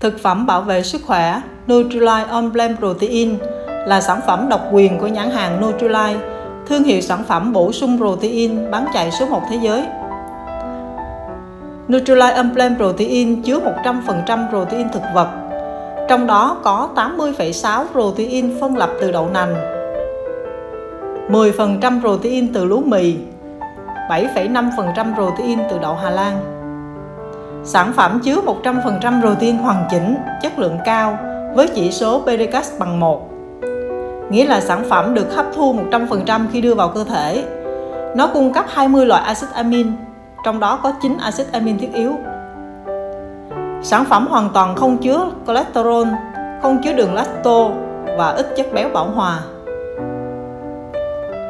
Thực phẩm bảo vệ sức khỏe Nutrilite On Blend Protein là sản phẩm độc quyền của nhãn hàng Nutrilite, thương hiệu sản phẩm bổ sung protein bán chạy số 1 thế giới. Nutrilite On Blend Protein chứa 100% protein thực vật, trong đó có 80,6 protein phân lập từ đậu nành, 10% protein từ lúa mì, 7,5% protein từ đậu Hà Lan. Sản phẩm chứa 100% protein hoàn chỉnh, chất lượng cao với chỉ số PDCAS bằng 1. Nghĩa là sản phẩm được hấp thu 100% khi đưa vào cơ thể. Nó cung cấp 20 loại axit amin, trong đó có 9 axit amin thiết yếu. Sản phẩm hoàn toàn không chứa cholesterol, không chứa đường lacto và ít chất béo bão hòa.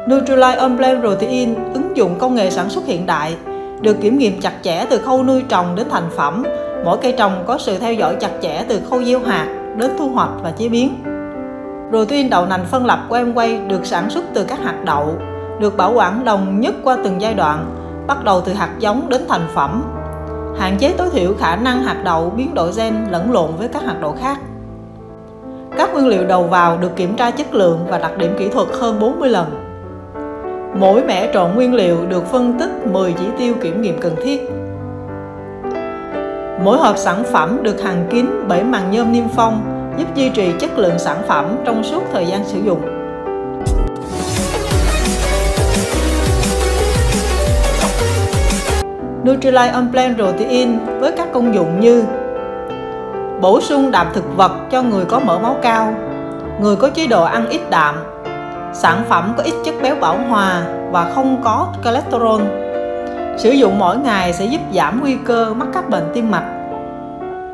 Nutrilite On Blend Protein ứng dụng công nghệ sản xuất hiện đại, được kiểm nghiệm chặt chẽ từ khâu nuôi trồng đến thành phẩm. Mỗi cây trồng có sự theo dõi chặt chẽ từ khâu gieo hạt đến thu hoạch và chế biến. Protein đậu nành phân lập của em quay được sản xuất từ các hạt đậu, được bảo quản đồng nhất qua từng giai đoạn, bắt đầu từ hạt giống đến thành phẩm, hạn chế tối thiểu khả năng hạt đậu biến đổi gen lẫn lộn với các hạt đậu khác. Các nguyên liệu đầu vào được kiểm tra chất lượng và đặc điểm kỹ thuật hơn 40 lần. Mỗi mẻ trộn nguyên liệu được phân tích 10 chỉ tiêu kiểm nghiệm cần thiết. Mỗi hộp sản phẩm được hàn kín bởi màng nhôm niêm phong giúp duy trì chất lượng sản phẩm trong suốt thời gian sử dụng. Nutrilite Unplanned Protein với các công dụng như bổ sung đạm thực vật cho người có mỡ máu cao, người có chế độ ăn ít đạm Sản phẩm có ít chất béo bão hòa và không có cholesterol. Sử dụng mỗi ngày sẽ giúp giảm nguy cơ mắc các bệnh tim mạch.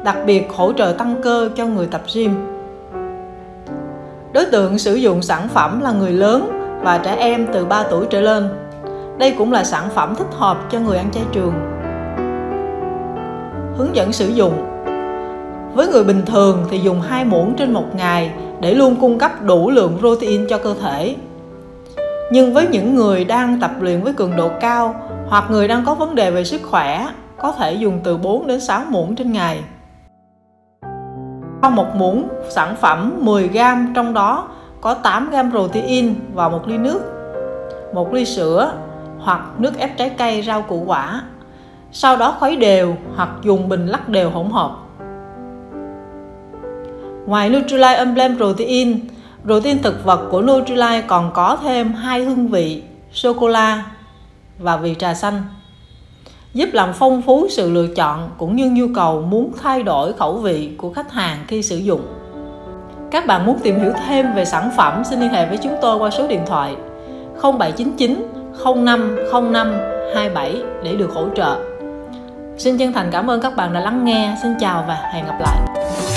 Đặc biệt hỗ trợ tăng cơ cho người tập gym. Đối tượng sử dụng sản phẩm là người lớn và trẻ em từ 3 tuổi trở lên. Đây cũng là sản phẩm thích hợp cho người ăn chay trường. Hướng dẫn sử dụng với người bình thường thì dùng 2 muỗng trên một ngày để luôn cung cấp đủ lượng protein cho cơ thể. Nhưng với những người đang tập luyện với cường độ cao hoặc người đang có vấn đề về sức khỏe, có thể dùng từ 4 đến 6 muỗng trên ngày. Trong một muỗng sản phẩm 10 g trong đó có 8 g protein và một ly nước, một ly sữa hoặc nước ép trái cây rau củ quả. Sau đó khuấy đều hoặc dùng bình lắc đều hỗn hợp. Ngoài Nutrilite Emblem Protein, protein thực vật của Nutrilite còn có thêm hai hương vị sô-cô-la và vị trà xanh giúp làm phong phú sự lựa chọn cũng như nhu cầu muốn thay đổi khẩu vị của khách hàng khi sử dụng. Các bạn muốn tìm hiểu thêm về sản phẩm xin liên hệ với chúng tôi qua số điện thoại 0799 0505 27 để được hỗ trợ. Xin chân thành cảm ơn các bạn đã lắng nghe. Xin chào và hẹn gặp lại.